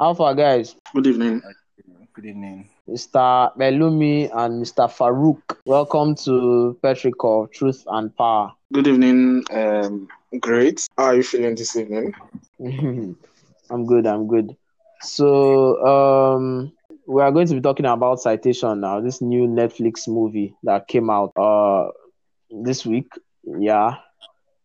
Alpha guys, Good evening. Good evening. Mr. Pelumi and Mr. Farouk. Welcome to Petrichor Truth and Power. Good evening. Um, great. How are you feeling this evening? I'm good, I'm good. So, um, we are going to be talking about Citation now, this new Netflix movie that came out uh this week. Yeah.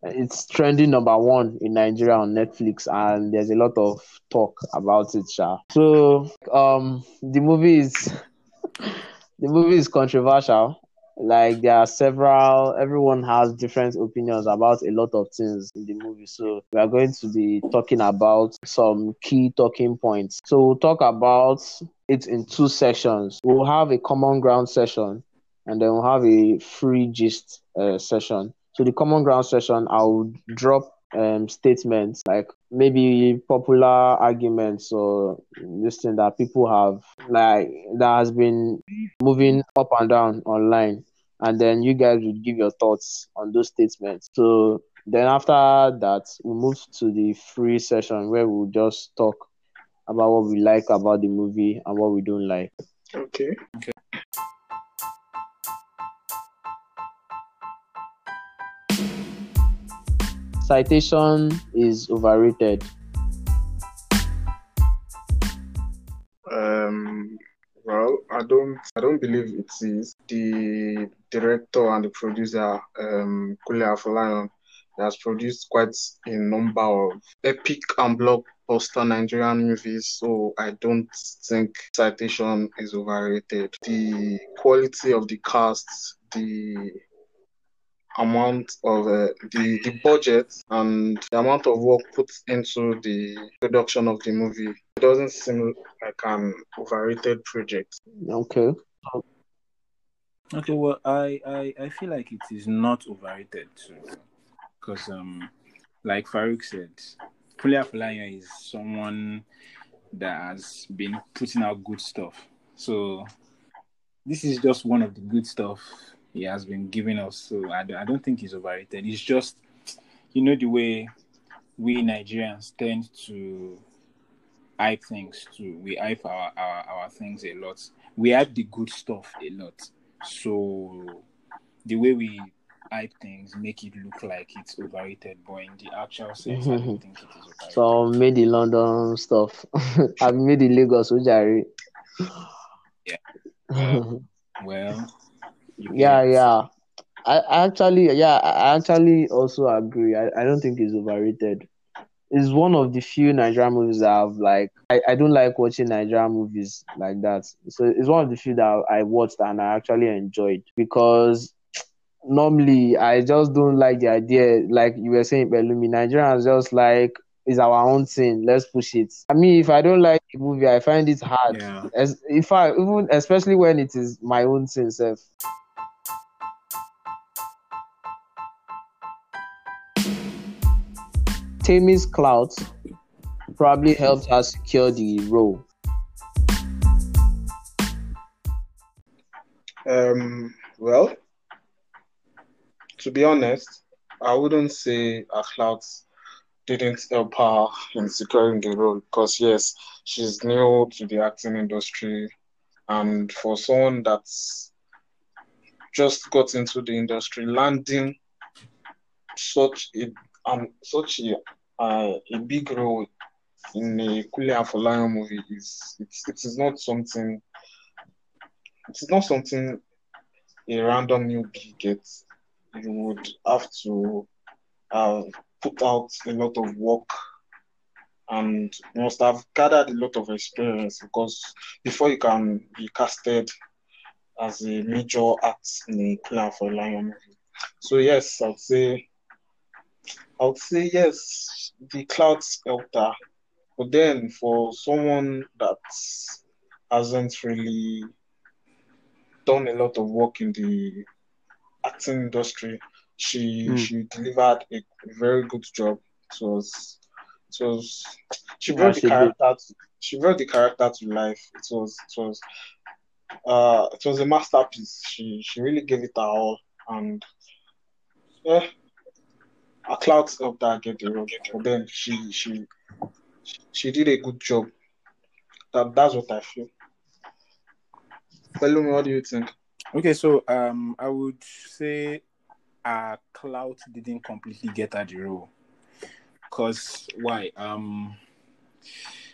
It's trending number one in Nigeria on Netflix, and there's a lot of talk about it. Sha. So, um, the movie is the movie is controversial. Like there are several, everyone has different opinions about a lot of things in the movie. So we are going to be talking about some key talking points. So we'll talk about it in two sections. We'll have a common ground session, and then we'll have a free gist uh, session. So the common ground session, I'll drop um, statements like maybe popular arguments or this thing that people have like that has been moving up and down online, and then you guys would give your thoughts on those statements. So then after that, we move to the free session where we'll just talk about what we like about the movie and what we don't like. Okay. Okay. Citation is overrated. Um, well, I don't. I don't believe it is. The director and the producer, um, Kunle Afolayan, has produced quite a number of epic and blockbuster Nigerian movies. So I don't think Citation is overrated. The quality of the cast, the amount of uh, the the budget and the amount of work put into the production of the movie it doesn't seem like an overrated project Okay. Okay, well, I, I, I feel like it is not overrated too, because um, like Farouk said, Kunle Afolayan is someone that has been putting out good stuff. So this is just one of the good stuff he has been giving us. So I, don't- I don't think he's overrated. It's just, you know, the way we Nigerians tend to hype things too. We hype our, our, our things a lot. We hype the good stuff a lot. So the way we hype things make it look like it's overrated, but in the actual sense, I don't mm-hmm. think it is overrated. So made the London stuff. I've made the Lagos, which I Well, yeah, yeah. I I actually, yeah, I actually also agree. I, I don't think it's overrated. It's one of the few Nigerian movies that I've like. I, I don't like watching Nigerian movies like that. So it's one of the few that I watched and I actually enjoyed because normally I just don't like the idea. Like you were saying, Pelumi, Nigerians just like it's our own thing. Let's push it. I mean, if I don't like the movie, I find it hard. Yeah. As if I even especially when it is my own thing self. Temi's clout probably helped her secure the role. um well to be honest i wouldn't say clout didn't help her in securing the role because yes she's new to the acting industry and for someone that's just got into the industry landing such a um such a uh, a big role in a Kunle Afolayan movie is it's it is not something it is not something a random newbie gets. You would have to uh, put out a lot of work and must have gathered a lot of experience because before you can be casted as a major act in a Kunle Afolayan movie. So yes, I'd say I would say yes, the clouds helped her. But then for someone that hasn't really done a lot of work in the acting industry, she Mm. she delivered a very good job. It was it was she brought she the did. character to, she brought the character to life. It was it was uh it was a masterpiece. She she really gave it her all and yeah her clout helped her get the role. But then she she she did a good job That that's what I feel. Pelumi, what do you think? Okay, so um, I would say uh Clout didn't completely get at the role. Cause why? Um,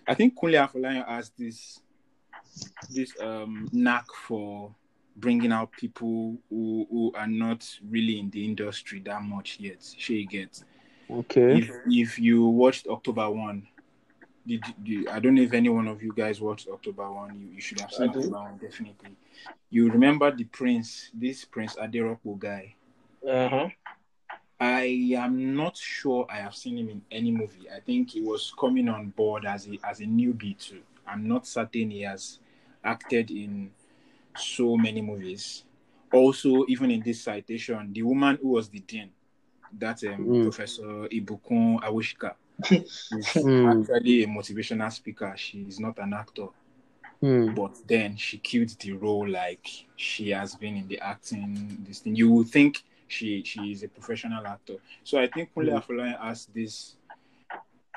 I think Kunle Afolayan has this this um knack for bringing out people who, who are not really in the industry that much yet. She gets. Okay. If if you watched October One, did, did I don't know if any one of you guys watched October One. You, you should have seen I do. October One definitely. You remember the Prince, this Prince Aderopo guy. Uh-huh. I am not sure I have seen him in any movie. I think he was coming on board as a as a newbie too. I'm not certain he has acted in so many movies. Also, even in this citation, the woman who was the dean, that um, Mm. Professor Ibukun Awosika, is Mm. actually a motivational speaker. She is not an actor, Hmm. but then she killed the role like she has been in the acting. This thing you would think she she is a professional actor. So I think Kunle Mm. Afolayan has this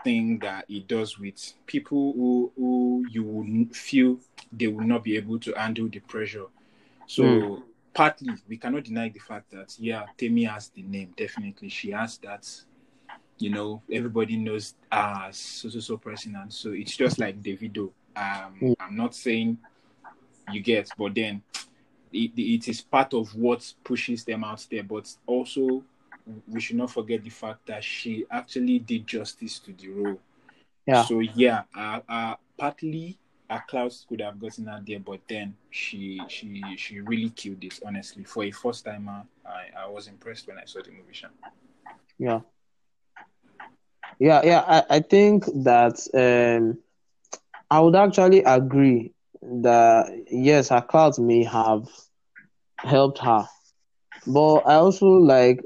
thing that he does with people who who you would feel they will not be able to handle the pressure. So Mm. partly we cannot deny the fact that yeah, Temi has the name. Definitely, she has that. You know, everybody knows ah so so so person, and so it's just like Davido. Um, Mm. I'm not saying you get, but then it, it is part of what pushes them out there. But also, we should not forget the fact that she actually did justice to the role. Yeah. So yeah, uh, uh, partly a Klaus could have gotten out there, but then she she she really killed it. Honestly, for a first timer, I I was impressed when I saw the movie. Sha. Yeah. Yeah, yeah, I, I think that um I would actually agree that yes, her clout may have helped her. But I also like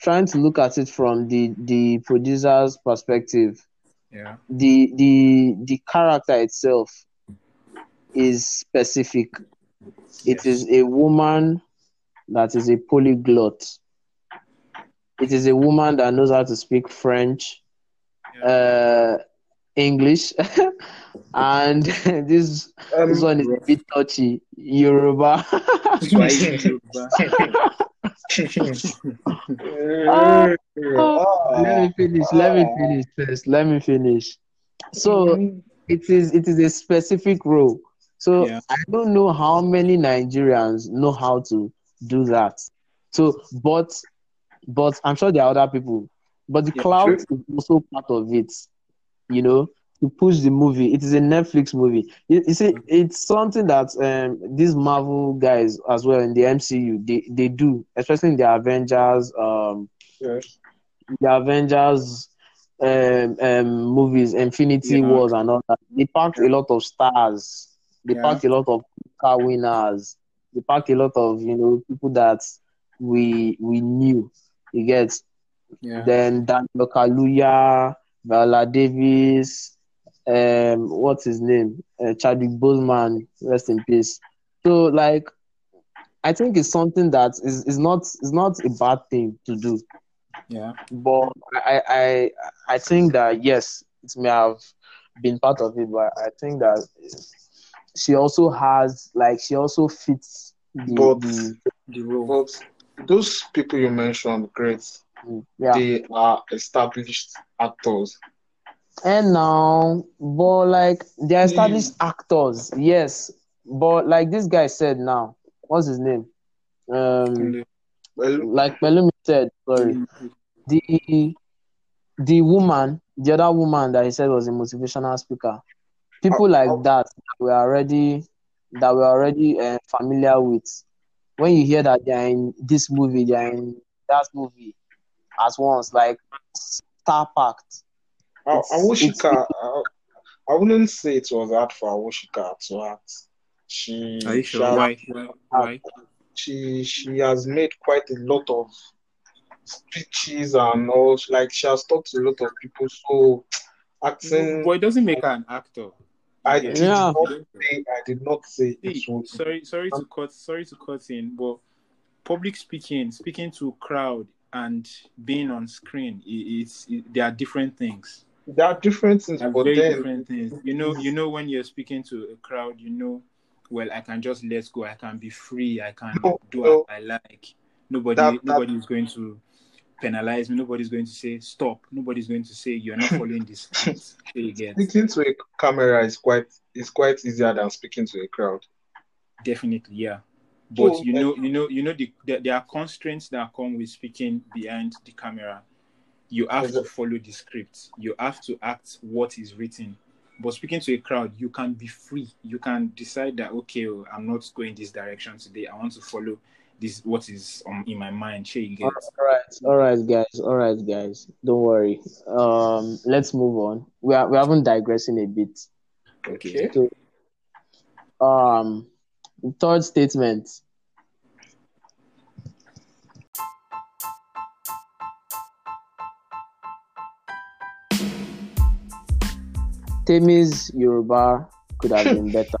trying to look at it from the the producer's perspective. Yeah. The the the character itself is specific. It Yes. is a woman that is a polyglot. It is a woman that knows how to speak French, uh, English, and this Um, this one is a bit touchy. Yoruba. Ah, let me finish. Let me finish first. Let me finish. So it is it is a specific role. So Yeah. I don't know how many Nigerians know how to do that. So but but I'm sure there are other people. But the Yeah, cloud true. is also part of it. You know, to push the movie. It is a Netflix movie. You, you see, it's something that um these Marvel guys as well in the MCU they, they do, especially in the Avengers, um yes. the Avengers um, um movies, Infinity Yeah. Wars and all that. They packed a lot of stars. They Yeah. packed a lot of car winners. They packed a lot of you know people that we we knew. You get Yeah. then Daniel Kaluuya, Viola Davis, um, what's his name? Uh, Chadwick Boseman, rest in peace. So like, I think it's something that is, is not is not a bad thing to do Yeah. but I, I I think that yes, it may have been part of it, but I think that she also has like she also fits the, But- the The role. But those people you mentioned, great. yeah. They are established actors. And now, but like they're established actors, yes. But like this guy said now, what's his name? Um, Well, like Pelumi said, sorry. the the woman, the other woman that he said was a motivational speaker, people Oh, like oh. that we're already that we're already uh, familiar with. When you hear that they're in this movie, they're in that movie at once, like star packed. A- It's- Awosika, I, I wouldn't say it was hard for Awosika to act. She, Are you she, sure? has, Why? Why? Why? she she has made quite a lot of speeches and all. Like she has talked to a lot of people. So acting, But it doesn't make her an actor. I did Yeah. not say I did not say See, was. sorry, sorry to cut, sorry to cut in, but public speaking, speaking to crowd, and being on screen, i- it's it, they are different things. There are different things, very then different things. You know, you know when you're speaking to a crowd, you know, well, I can just let go. I can be free. I can No, do no. as I like. Nobody, That- that- nobody is going to penalize me. Nobody's going to say stop. Nobody's going to say you're not following this. script." So you get speaking to a camera is quite is quite easier than speaking to a crowd. definitely, yeah. But So, you know, you know, you know, the, the, there are constraints that come with speaking behind the camera. You have to follow the script. You have to act what is written. But speaking to a crowd, you can be free. You can decide that okay, oh, I'm not going this direction today. I want to follow this what is um, in my mind. Sure. All right, all right, guys, all right, guys. Don't worry. Um, let's move on. We are we haven't digressing a bit. Okay. So, um, third statement. Temi's Yoruba could have been better.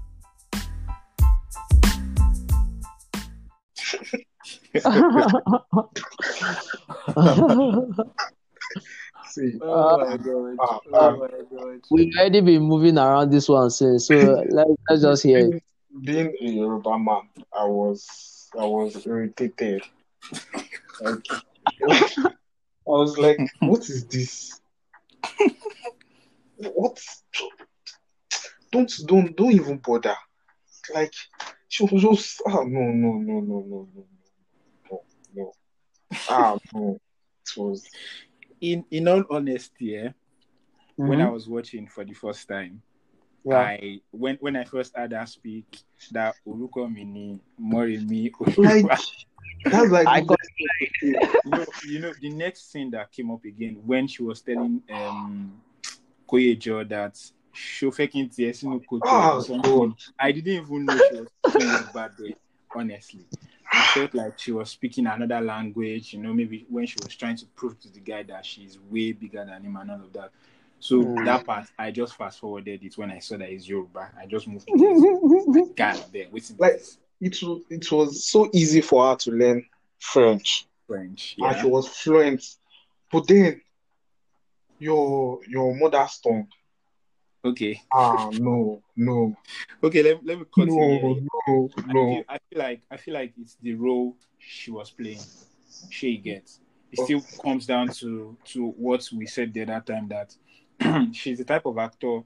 See, Oh my god. Oh my god. We've already been moving around this one since, so let's, let's just hear it. being, being a Yoruba man, I was I was irritated. Like, I was like, what is this? What? Don't don't don't even bother. Like she was just ah no no no no no no no no ah no. It was In in all honesty, eh, when I was watching for the first time, Yeah. I when when I first heard her speak, that Uruko Mini Morimi like that's like I got you know, you know, the next scene that came up again when she was telling um Koyejo that Shofekin Tiesinu Koto Oh. I didn't even know she was speaking a bad way, honestly. I felt like she was speaking another language, you know, maybe when she was trying to prove to the guy that she's way bigger than him and all of that. So Mm. that part, I just fast forwarded it when I saw that it's Yoruba. I just moved to. God, there, waiting Like- it was it was so easy for her to learn French. French. yeah. and she was fluent. But then your your mother's tongue. Okay. Ah no, no, Okay, let, let me continue. no, no, I no. feel, I feel like I feel like it's the role she was playing. She gets. It still comes down to to what we said the other time that she's the type of actor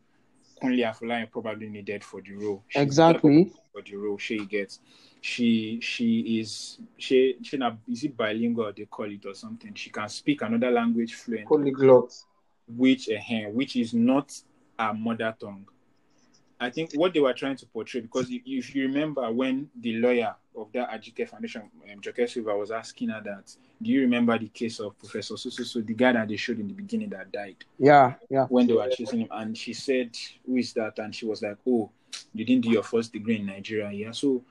Kunle Afolayan probably needed for the role. She's the exactly. for the role she gets. She she is she she na is it bilingual they call it or something. She can speak another language fluent, Polyglot. Which a uh, which is not her mother tongue. I think what they were trying to portray, because if, if you remember when the lawyer of that Ajike Foundation, um, Joke Silva, was asking her that, do you remember the case of Professor Susu, so the guy that they showed in the beginning that died Yeah, yeah. when they were chasing him? And she said, who is that? And she was like, oh, you didn't do your first degree in Nigeria. Yeah. So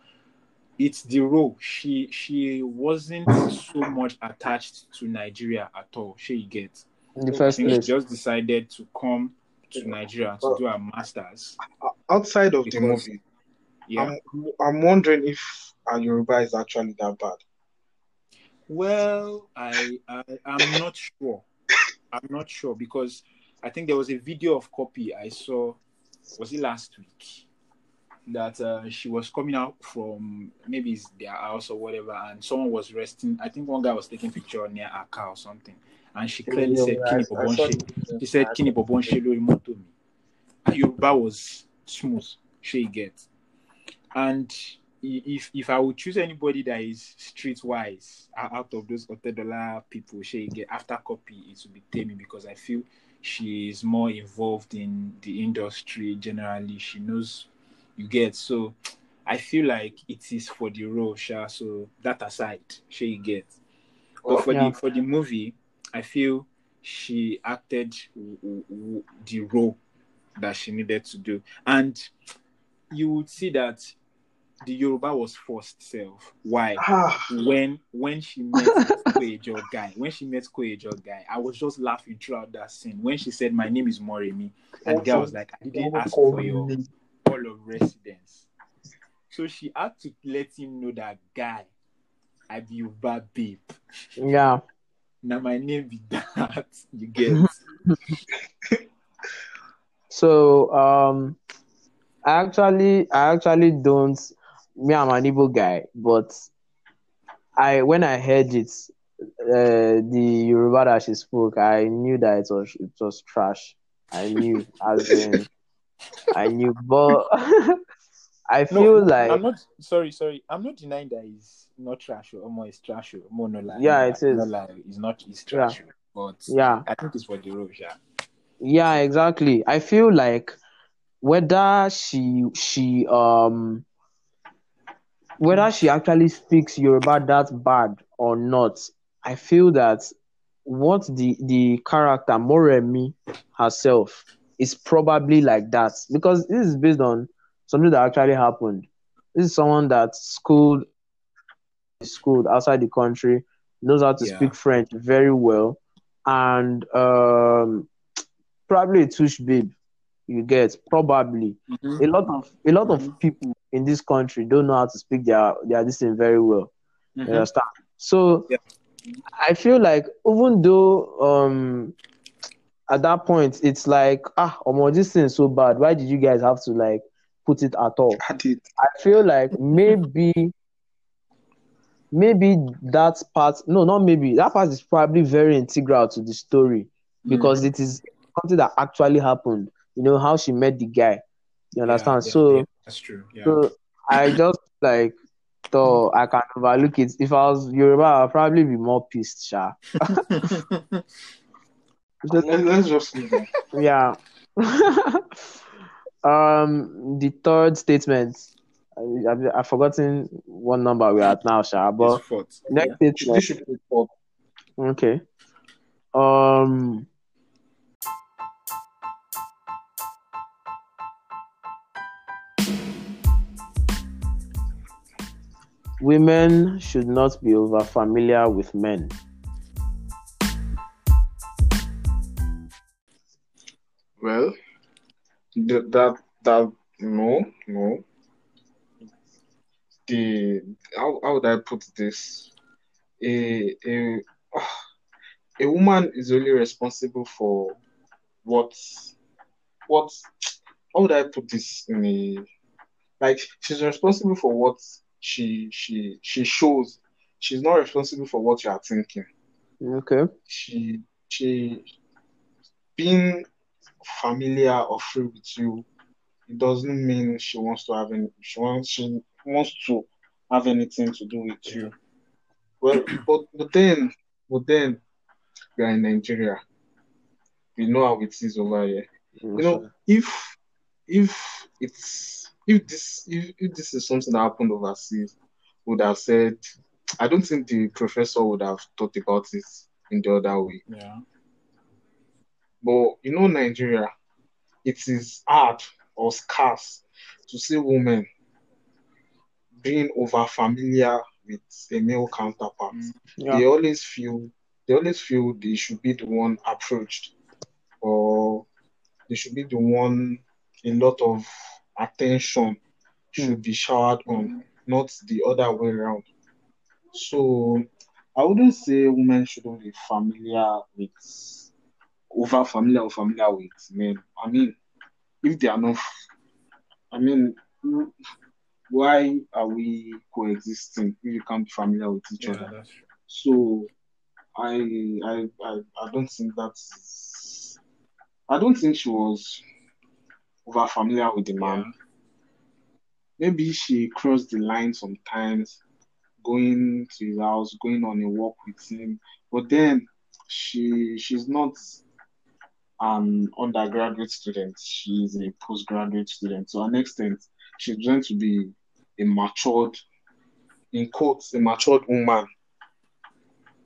it's the role. She she wasn't so much attached to Nigeria at all. She gets. In the first place. just decided to come to Nigeria to do her masters. Outside of the movie, Yeah. I'm I'm wondering if our Yoruba is actually that bad. Well, I, I I'm not sure. I'm not sure because I think there was a video of copy I saw. Was it last week? That uh, she was coming out from maybe their house or whatever, and someone was resting. I think one guy was taking picture near a car or something, and she clearly said, "Kini Bobonse." She said, "Kini lori moto mi." Her Yoruba was smooth. She get, and if if I would choose anybody that is streetwise out of those Otedola people, she get after copy, it would be Temi because I feel she is more involved in the industry generally. She knows you get so. I feel like it is for the role, Sha. So that aside, she get. But for Yeah. the for the movie, I feel she acted the role that she needed to do, and you would see that the Yoruba was forced self. Why? Ah, When when she met Koyejo guy, when she met Koyejo guy, I was just laughing throughout that scene. When she said, "My name is Moremi," and the guy was like, "I didn't ask for your all of residence. So she had to let him know that guy, I be Yoruba babe. Yeah. Now my name be that. You get So um, I actually I actually don't. Me, I'm an Igbo guy, but I when I heard it, uh, the Yoruba that she spoke, I knew that it was it was trash. I knew, as in, I knew, but I feel no, like I'm not sorry, sorry. I'm not denying that it's not trash or more it's trash or more no lie. Yeah, it is. No lie, it's not it's trash. But yeah, I think it's for the role, yeah. Yeah, exactly. I feel like whether she she um whether she actually speaks Yoruba that bad or not, I feel that what the the character Moremi herself is probably like that because this is based on something that actually happened. This is someone that schooled schooled outside the country, knows how to Yeah. speak French very well, and um, probably a touche babe. You get probably a lot of a lot of people in this country don't know how to speak their their this thing very well. You Mhm. understand? So Yeah. I feel like even though um at that point it's like ah Omo, this thing is so bad. Why did you guys have to like put it at all? I feel like maybe maybe that part no not maybe that part is probably very integral to the story mm. because it is something that actually happened. You know how she met the guy. You understand? Yeah, yeah, so yeah, that's true. Yeah. so I just like thought I can overlook it. If I was Yoruba, I'd probably be more pissed, Sha. Let, let's just leave it. Yeah. um, the third statement. I, I've, I've forgotten what number we're at now, Sha. But It's fourth. next Yeah. statement. This should be called Okay. Um. Women should not be over familiar with men. Well, th- that that no no. The how how would I put this? A a ah, a woman is only responsible for what what how would I put this in a like she's responsible for what she she she shows. She's not responsible for what you are thinking. Okay. She she being familiar or free with you, it doesn't mean she wants to have any she wants she wants to have anything to do with you. Well, but but then but then we are in Nigeria. We know how it is over here. You know, if if it's if this if, if this is something that happened overseas, would have said I don't think the professor would have thought about it in the other way. Yeah. But you know, Nigeria, it is hard or scarce to see women being over familiar with a male counterpart. Mm. Yeah. They always feel they always feel they should be the one approached, or they should be the one a lot of attention should be showered on, not the other way around. So I wouldn't say women shouldn't be familiar with over familiar or familiar with men. I mean, if they are not, I mean, why are we coexisting if you can't be familiar with each Yeah, other? So I I I, I don't think that's I don't think she was over familiar with the man. Yeah. Maybe she crossed the line sometimes, going to his house, going on a walk with him. But then she she's not an undergraduate student. She's a postgraduate student. To an extent, she's going to be a matured, in quotes, a matured woman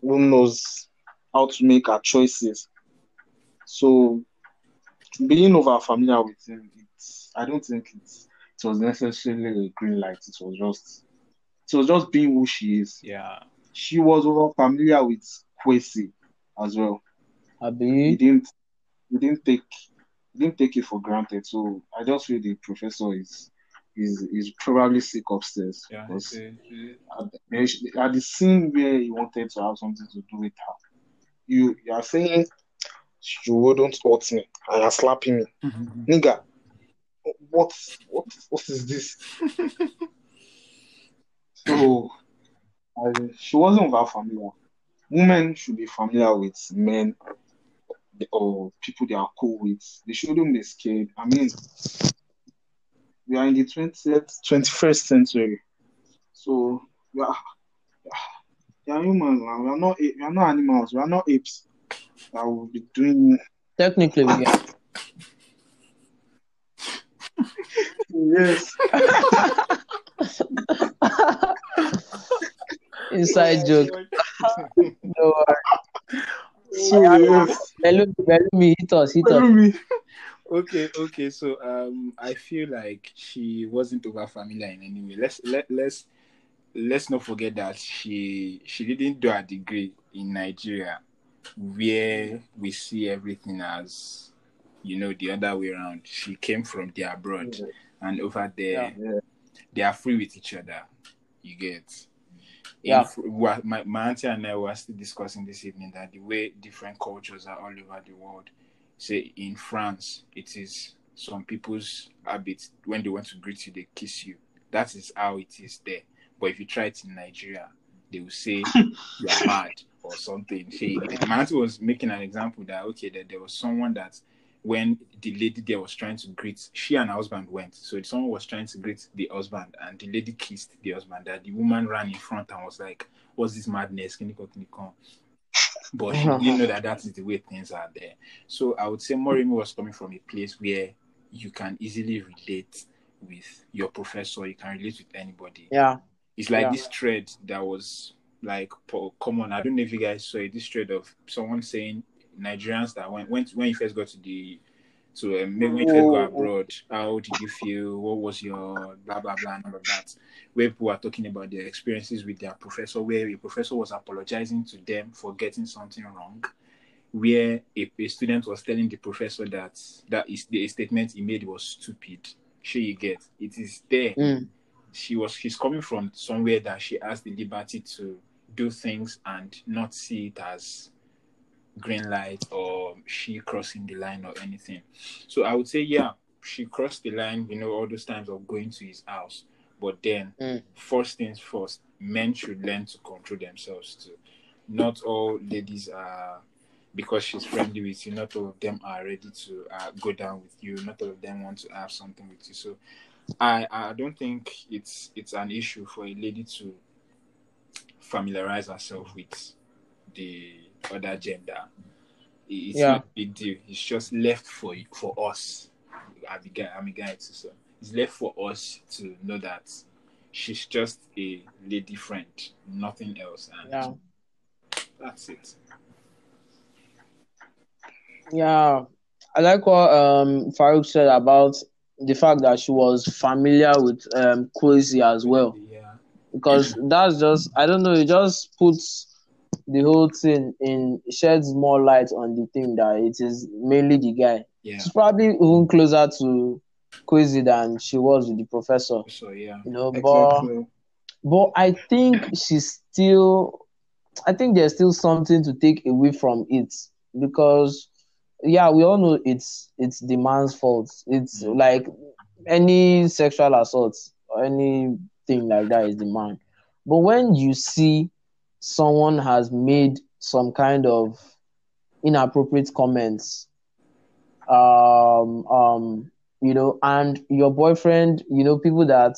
who knows how to make her choices. So being over familiar with him, it's I don't think it's it was necessarily a green light. It was just it was just being who she is. Yeah. She was over familiar with Kwesi as well. He Abi. didn't he didn't take he didn't take it for granted. So I just feel the professor is is is probably sick upstairs Yeah. because It's a- at the, eh, at the scene where he wanted to have something to do with her, you you are saying you wouldn't hurt me. and you're slapping me. Mm-hmm. Nigga, what what what is this? so I, she wasn't that familiar. Women should be familiar with men or people they are cool with. They shouldn't be scared. I mean, we are in the 20th, 21st century. So we are, we are humans, man. We are not we are not animals. We are not apes that will be doing. Technically, we are. Yes. Inside joke. No worry. So yes. Pelumi, Pelumi, hit us, hit us. Pelumi. okay, okay. So um, I feel like she wasn't over familiar in any way. Let's let let's let's not forget that she she didn't do a degree in Nigeria, where we see everything as you know the other way around. She came from the abroad, and over there Yeah. they are free with each other. You get. Yeah. My, my auntie and I were still discussing this evening that the way different cultures are all over the world. Say in France, it is some people's habit when they want to greet you, they kiss you. That is how it is there. But if you try it in Nigeria, they will say you're mad or something. She, my auntie was making an example that okay, that there was someone that when the lady there was trying to greet, she and her husband went. So someone was trying to greet the husband, and the lady kissed the husband. That the woman ran in front and was like, "What's this madness? Can you go? Can you come?" But she didn't know that that is the way things are there. So I would say Moremi was coming from a place where you can easily relate with your professor. You can relate with anybody. Yeah. It's like Yeah. this thread that was like po- common. I don't know if you guys saw it. This thread of someone saying Nigerians that when when when you first got to the to um, when you first go abroad, how did you feel? What was your blah blah blah and all of that? Where people are talking about their experiences with their professor, where a professor was apologizing to them for getting something wrong, where a, a student was telling the professor that that is the statement he made was stupid. Sure, you get it is there Mm. she was she's coming from somewhere that she has the liberty to do things and not see it as green light or she crossing the line or anything. So I would say yeah, she crossed the line, you know, all those times of going to his house. But then Mm. first things first, men should learn to control themselves too. Not all ladies are because she's friendly with you, not all of them are ready to uh, go down with you. Not all of them want to have something with you. So I I don't think it's it's an issue for a lady to familiarize herself with the other gender. It- It's Yeah. not a big deal. It's just left for for us. I'm a guy. I'm a guy too, so it's left for us to know that she's just a lady friend, nothing else, and Yeah. that's it. Yeah. I like what um Farouk said about the fact that she was familiar with um Kwesi as well. Yeah. Because that's just I don't know, it just puts the whole thing in sheds more light on the thing that it is mainly the guy. Yeah. She's probably even closer to Kwesi than she was with the professor. So yeah. You know, but Exactly. but I think she's still I think there's still something to take away from it because yeah, we all know it's it's the man's fault. It's like any sexual assault or anything like that is the man. But when you see someone has made some kind of inappropriate comments, um, um, you know, and your boyfriend, you know, people that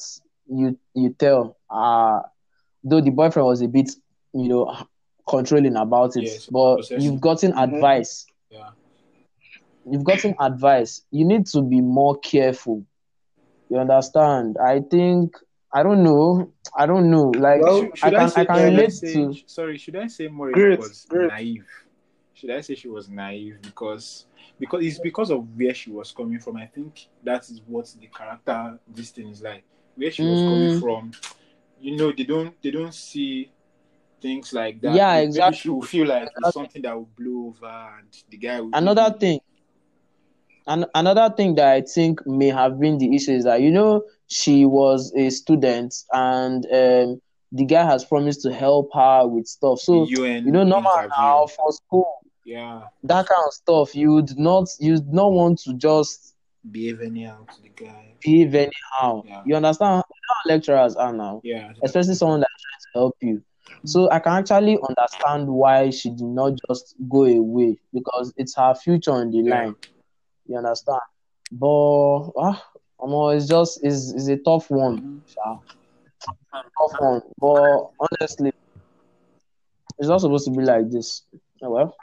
you you tell, uh, though the boyfriend was a bit, you know, controlling about it, Yes, but possessive. you've gotten Mhm. advice Yeah. you've gotten advice. You need to be more careful. You understand? I think I don't know. I don't know. Like Well, Should, I should I, can say, I can should relate say- to sorry, should I say more Great, was great. naive? Should I say she was naive because because it's because of where she was coming from. I think that is what the character this thing is like. Where she was coming Mm. from, you know, they don't they don't see things like that. Yeah, Maybe exactly. She will feel like it's Exactly. something that will blow over, and the guy will another thing. And another thing that I think may have been the issue is that you know she was a student and um, the guy has promised to help her with stuff. So UN you know, normal now for school, Yeah. That kind of stuff. You'd not you'd not want to just behave anyhow to the guy. Behave anyhow. Yeah. You understand how lecturers are now? Yeah. Especially someone that's trying to help you. So I can actually understand why she did not just go away because it's her future on the Yeah. line. You understand? But ah, um, it's just it's, it's a tough one. sha. Tough one. But honestly, it's not supposed to be like this. Oh, well,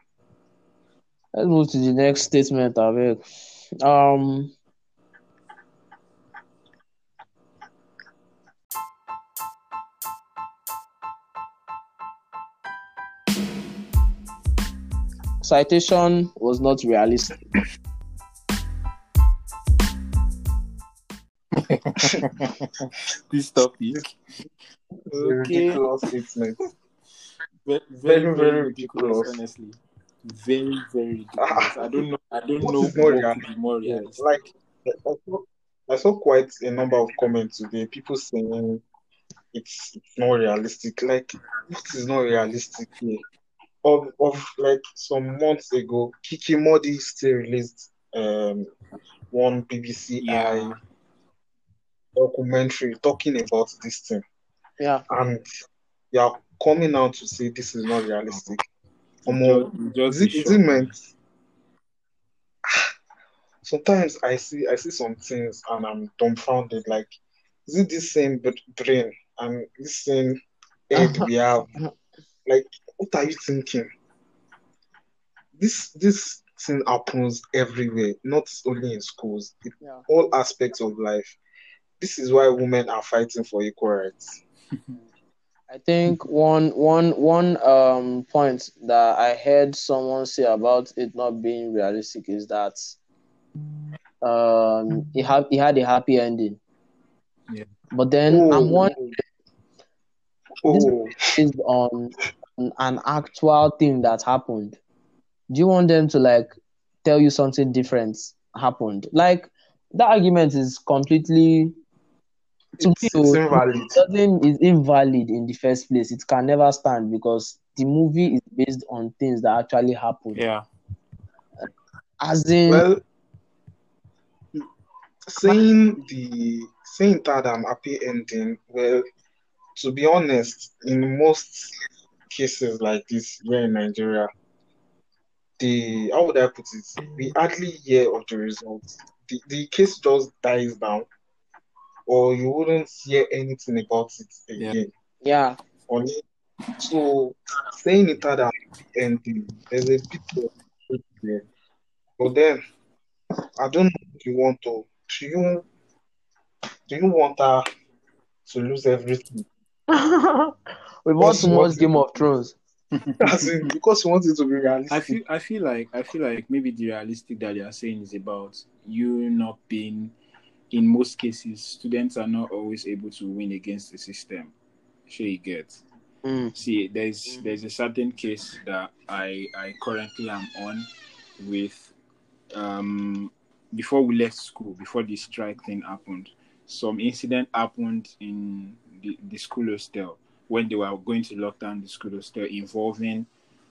let's move to the next statement, Avek. Um, citation was not realistic. this topic. Okay. Ridiculous statement. Very, Very, very, very very ridiculous, ridiculous. honestly. Very, very ridiculous. I don't know. I don't What know more what could be more Yeah, realistic. like I saw, I saw quite a number of comments today. People saying it's it's not realistic. Like what is not realistic here? Of of like some months ago, Kiki Mordi still released um one BBC Yeah. I documentary talking about this thing, Yeah. and they are coming out to say this is not realistic. Omo, Just, just is it, is it meant? Sometimes I see I see some things and I'm dumbfounded. Like, is it this same b- brain and this same head uh-huh. we have? Like, what are you thinking? This this thing happens everywhere, not only in schools. It, Yeah. all aspects of life. This is why women are fighting for equal rights. I think one one one um point that I heard someone say about it not being realistic is that um it had it had a happy ending. Yeah. But then I'm wondering oh, based on, on an actual thing that happened. Do you want them to like tell you something different happened? Like that argument is completely to me, it's, it's invalid. it doesn't is invalid in the first place. It can never stand because the movie is based on things that actually happened. Yeah. As in, Well, saying the saying that I'm happy ending, well, to be honest, in most cases like this here in Nigeria, the how would I put it? We hardly hear of the results. The the case just dies down, or you wouldn't hear anything about it Yeah. again. yeah, Only so saying it had a happy ending, there's a bit of truth there. But then I don't know if you want to. Do you do you want her to lose everything? we want to too much what's- Game of Thrones. In, because you want it to be realistic. I feel I feel like I feel like maybe the realistic that they are saying is about you not being in most cases students are not always able to win against the system. Sure you get. Mm. See there's there's a certain case that I I currently am on with um before we left school, before the strike thing happened, some incident happened in the, the school hostel when they were going to lock down the school hostel involving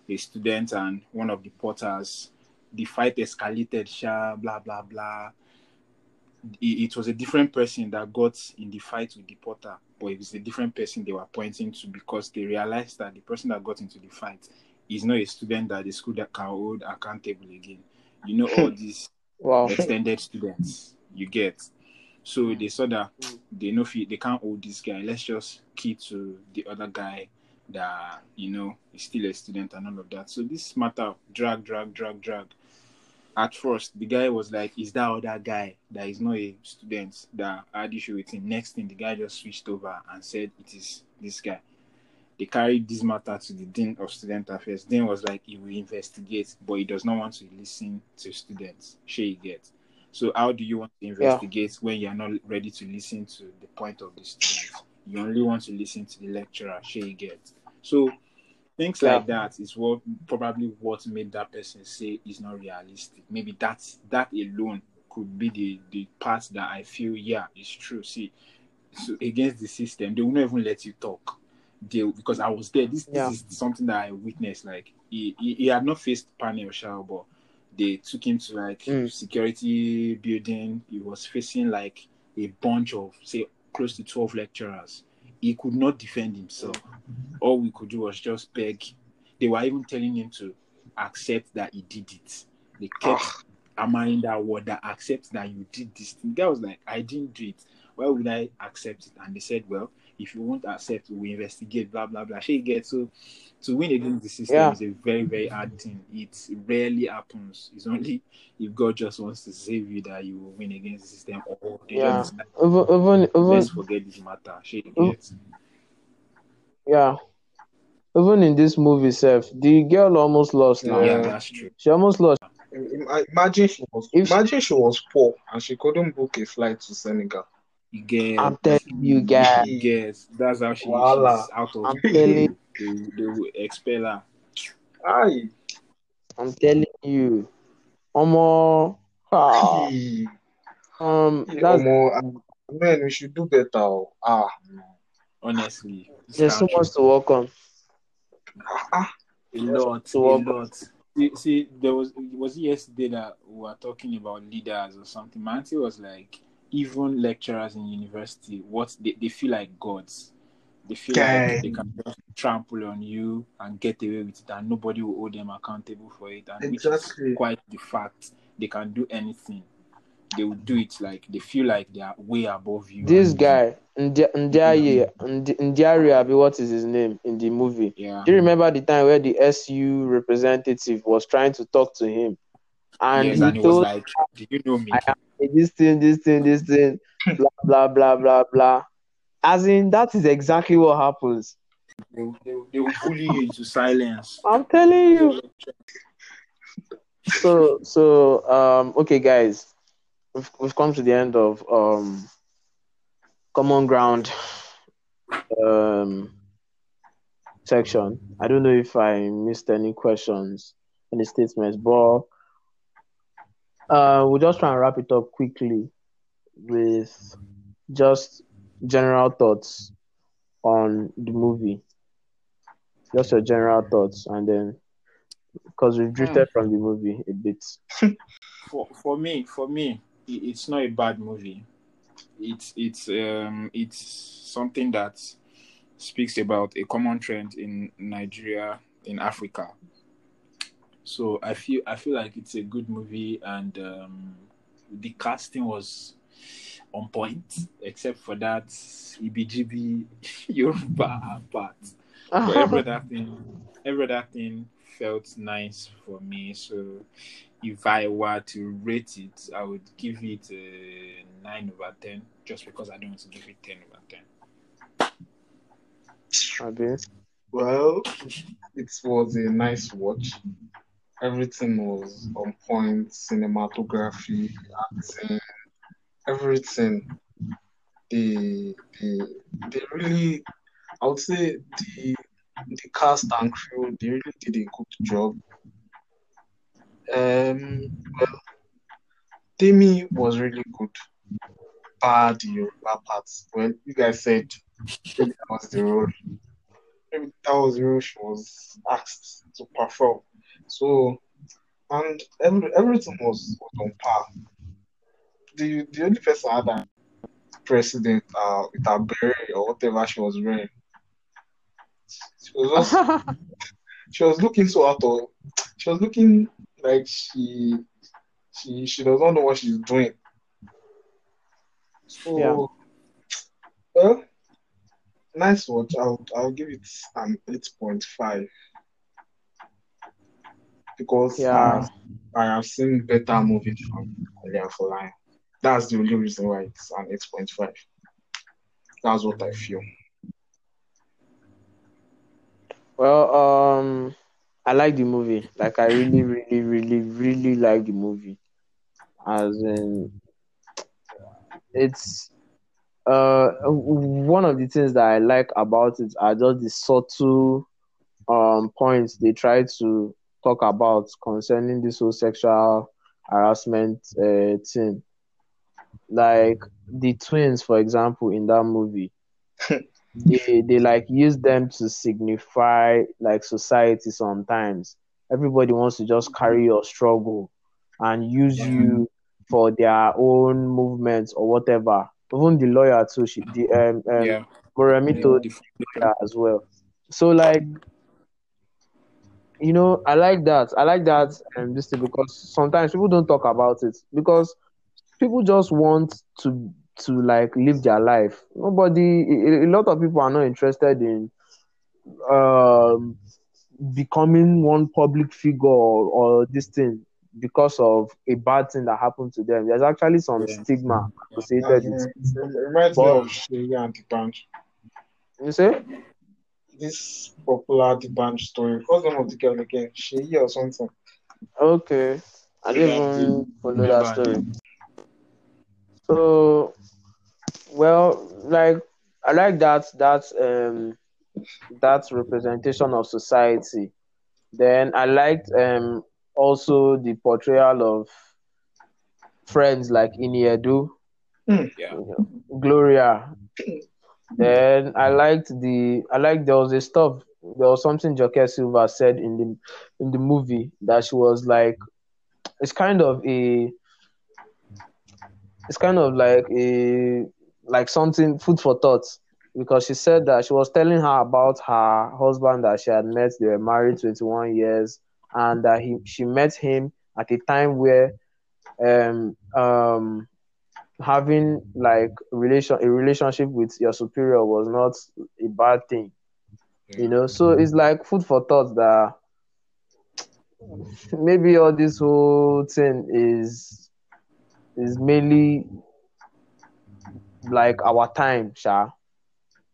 a student and one of the porters. The fight escalated, sha, blah, blah, blah. It, was a different person that got in the fight with the porter, but it was a different person they were pointing to because they realized that the person that got into the fight is not a student that the school that can hold accountable again. You know, all these Wow. extended students you get so hmm. they saw that they know if they can't hold this guy let's just key to the other guy that you know is still a student and all of that so this matter of drag drag drag drag at first the guy was like is that other guy that is not a student that I had issue with him next thing the guy just switched over and said it is this guy they carried this matter to the dean of student affairs. Dean was like, he will investigate, but he does not want to listen to students. Sure, you get. So, how do you want to investigate when you are not ready to listen to the point of the students? You only want to listen to the lecturer. Sure, you get. So, things Yeah. like that is what probably what made that person say is not realistic. Maybe that's that alone could be the the part that I feel yeah it's true. See, so against the system, they will not even let you talk. They because I was there. This, Yeah. this is something that I witnessed. Like he, he, he had not faced panel shower, but they took him to like Mm. security building. He was facing like a bunch of say close to twelve lecturers. He could not defend himself. All we could do was just beg. They were even telling him to accept that he did it. They kept ah. hammering that word that accept that you did this thing. The guy was like, I didn't do it. Why would I accept it? And they said, Well, if you won't accept, we investigate, blah blah blah. She gets so to win against the system Yeah. is a very, very hard thing. It rarely happens. It's only if God just wants to save you that you will win against the system or they Yeah. just decide, Even even even let's forget this matter. She gets yeah. Even in this movie itself, the girl almost lost now. yeah, Yeah. that's true. She almost lost. Imagine she was If- imagine she was poor and she couldn't book a flight to Senegal. You get I'm telling you guys. you get that's how she, Voila. she's out of I'm telling they, they will expel her. Aye. I'm telling you. Omo. Ah, Hey. um Hey, that's Omo, um, man, we should do better. oh. Ah, Honestly, there's so much to work on. ah, A lot, to a work on. lot. See, see, there was was it yesterday that we were talking about leaders or something. Manti was like, even lecturers in university, what they, they feel like gods. They feel Guy. like they can just trample on you and get away with it, and nobody will hold them accountable for it. And which Exactly. is quite the fact. They can do anything. They will do it like they feel like they are way above you. This guy, Ndi- Ndiaye, Ndi- Ndiaye, Abi, what is his name in the movie? Yeah. Do you remember the time where the SU representative was trying to talk to him? And yes, he and it was told like, do you know me? I am this thing, this thing, this thing, blah, blah, blah, blah, blah. As in, that is exactly what happens. They, will- they, they will bully you into silence. I'm telling you. So, so, um, okay, guys, we've, we've come to the end of um, common ground um, section. I don't know if I missed any questions, any statements, but uh, we'll just try and wrap it up quickly with just general thoughts on the movie. Just your general thoughts, and then because we've drifted from the movie a bit. for for me for me it's not a bad movie it's it's um it's something that speaks about a common trend in nigeria in africa so i feel i feel like it's a good movie and um the casting was on point except for that ebgb yoruba part but every other thing every other thing felt nice for me so if i were to rate it i would give it a 9 over 10 just because i don't want to give it 10 over 10 Abi? well, it was a nice watch. Everything was on point, cinematography, acting, everything. They, they, they really, I would say the the cast and crew, they really did a good job. Um, well, Temi was really good. Bad Yoruba parts. Well, you guys said that was the role. Maybe that was the role she was asked to perform. So, and every, everything was, was on par. The the only person I had a president uh, with her beret or whatever she was wearing. She was just she was looking so out of she was looking like she she she does not know what she's doing. So Yeah. well nice watch. I'll I'll give it an eight point five. Because Yeah. I, I have seen better movies from Elia Folayan. That's the only reason why it's an eight point five. That's what I feel. Well, um, I like the movie. Like, I really, really, really, really like the movie. As in, it's uh one of the things that I like about it are just the subtle um points they try to talk about concerning this whole sexual harassment uh, thing. Like the twins, for example, in that movie they they like use them to signify like society sometimes everybody wants to just carry your struggle and use you for their own movements or whatever. Even the lawyer too, she the um, um Yeah. Moremi told The- the lawyer as well. So like you know, I like that. I like that um this thing because sometimes people don't talk about it because people just want to to like live their life. Nobody a, a lot of people are not interested in um becoming one public figure or, or this thing because of a bad thing that happened to them. There's actually some Yeah. stigma Yeah, associated it with it. reminds me of Shay and the bunch. You say? This popular band story. What's the name of the girl again? Shay or something. Okay. I didn't Yeah, even follow remember that story. So, well, like I like that that um that representation of society. Then I liked um also the portrayal of friends like Iniedu, Yeah. Gloria. Then I liked the I liked there was a stuff there was something Joke Silva said in the in the movie that she was like it's kind of a it's kind of like a like something food for thought. Because she said that she was telling her about her husband that she had met they were married 21 years and that he she met him at a time where um um having like relation a relationship with your superior was not a bad thing you know? So it's like food for thought that maybe all this whole thing is is mainly like our time sha.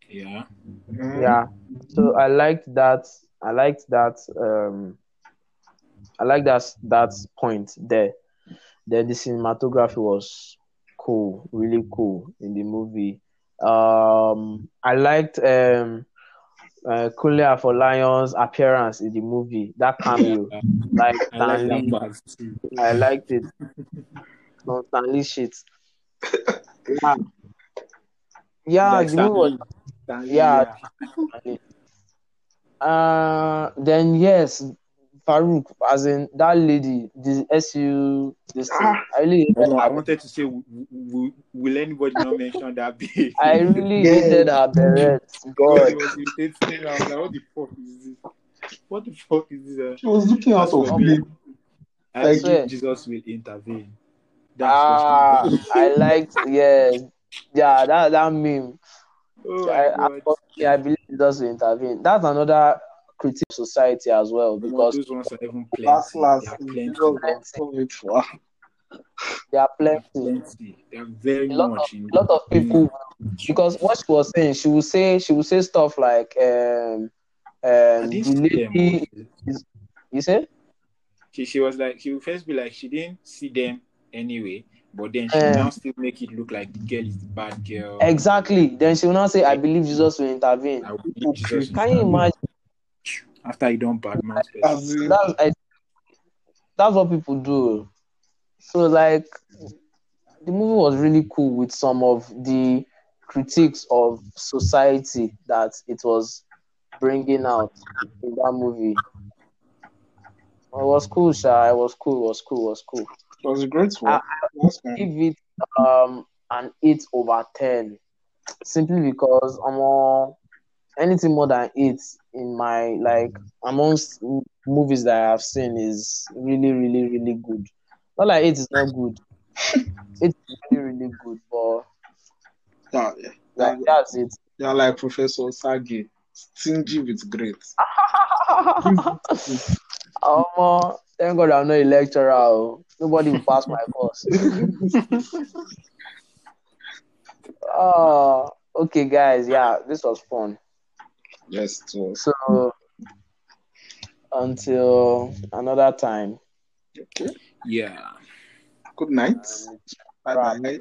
Yeah. Mhm. yeah. So i liked that i liked that um i like that that point there. Then the cinematography was cool really cool in the movie um i liked um uh, Kunle Afolayan's appearance in the movie that cameo Yeah. like I like Stanley that part too. I liked it. Some Stanley shit. Yeah. Yeah, Like the movie was Stanley- Stanley, yeah. uh then yes, Farouk, as in that lady, the SU this. Ah. I really no, I wanted to say, w- w- will anybody not mention that babe? I really Yeah. hated her beret. God, God. it was irritating. I was like, what the fuck is this? What the fuck is this? She was looking out of That's what place. I I believe swear. Jesus will intervene. That's Ah, I liked yeah. Yeah, that that meme. Oh I, my I, I believe it does intervene. That's another critique society as well Omo, because those ones are even plenty. Last, last. They are Jesus plenty. got COVID. There are They are plenty. plenty. They are very A lot much in A lot of people because what she was saying, she would say she would say stuff like um I um didn't the see them. lady oh. you say She, she was like, she would first be like, she didn't see them anyway, but then she Eh. now still make it look like the girl is the bad girl. exactly. Then she will not say, I believe Jesus will intervene. I will believe Jesus will Can you intervene. imagine? After you don't bad mouth person. That's I, that's what people do. So like the movie was really cool with some of the critiques of society that it was bringing out in that movie. It was cool, Sha. It was cool. It was cool. It was cool. it was a great one. I, Last one. Give it um an eight over ten, simply because I'm all anything more than eight in my like amongst movies that I have seen is really, really, really good. Not like it is not good. it's really, really good, but Yeah, yeah. like that's it. You're like Professor Sagi, stingy with great. Um, thank God I'm not a lecturer. oh. Nobody will pass my course. Oh, okay, guys. Yeah, this was fun. Yes, it. So until another time. Okay. Yeah. Good night. Bye bye.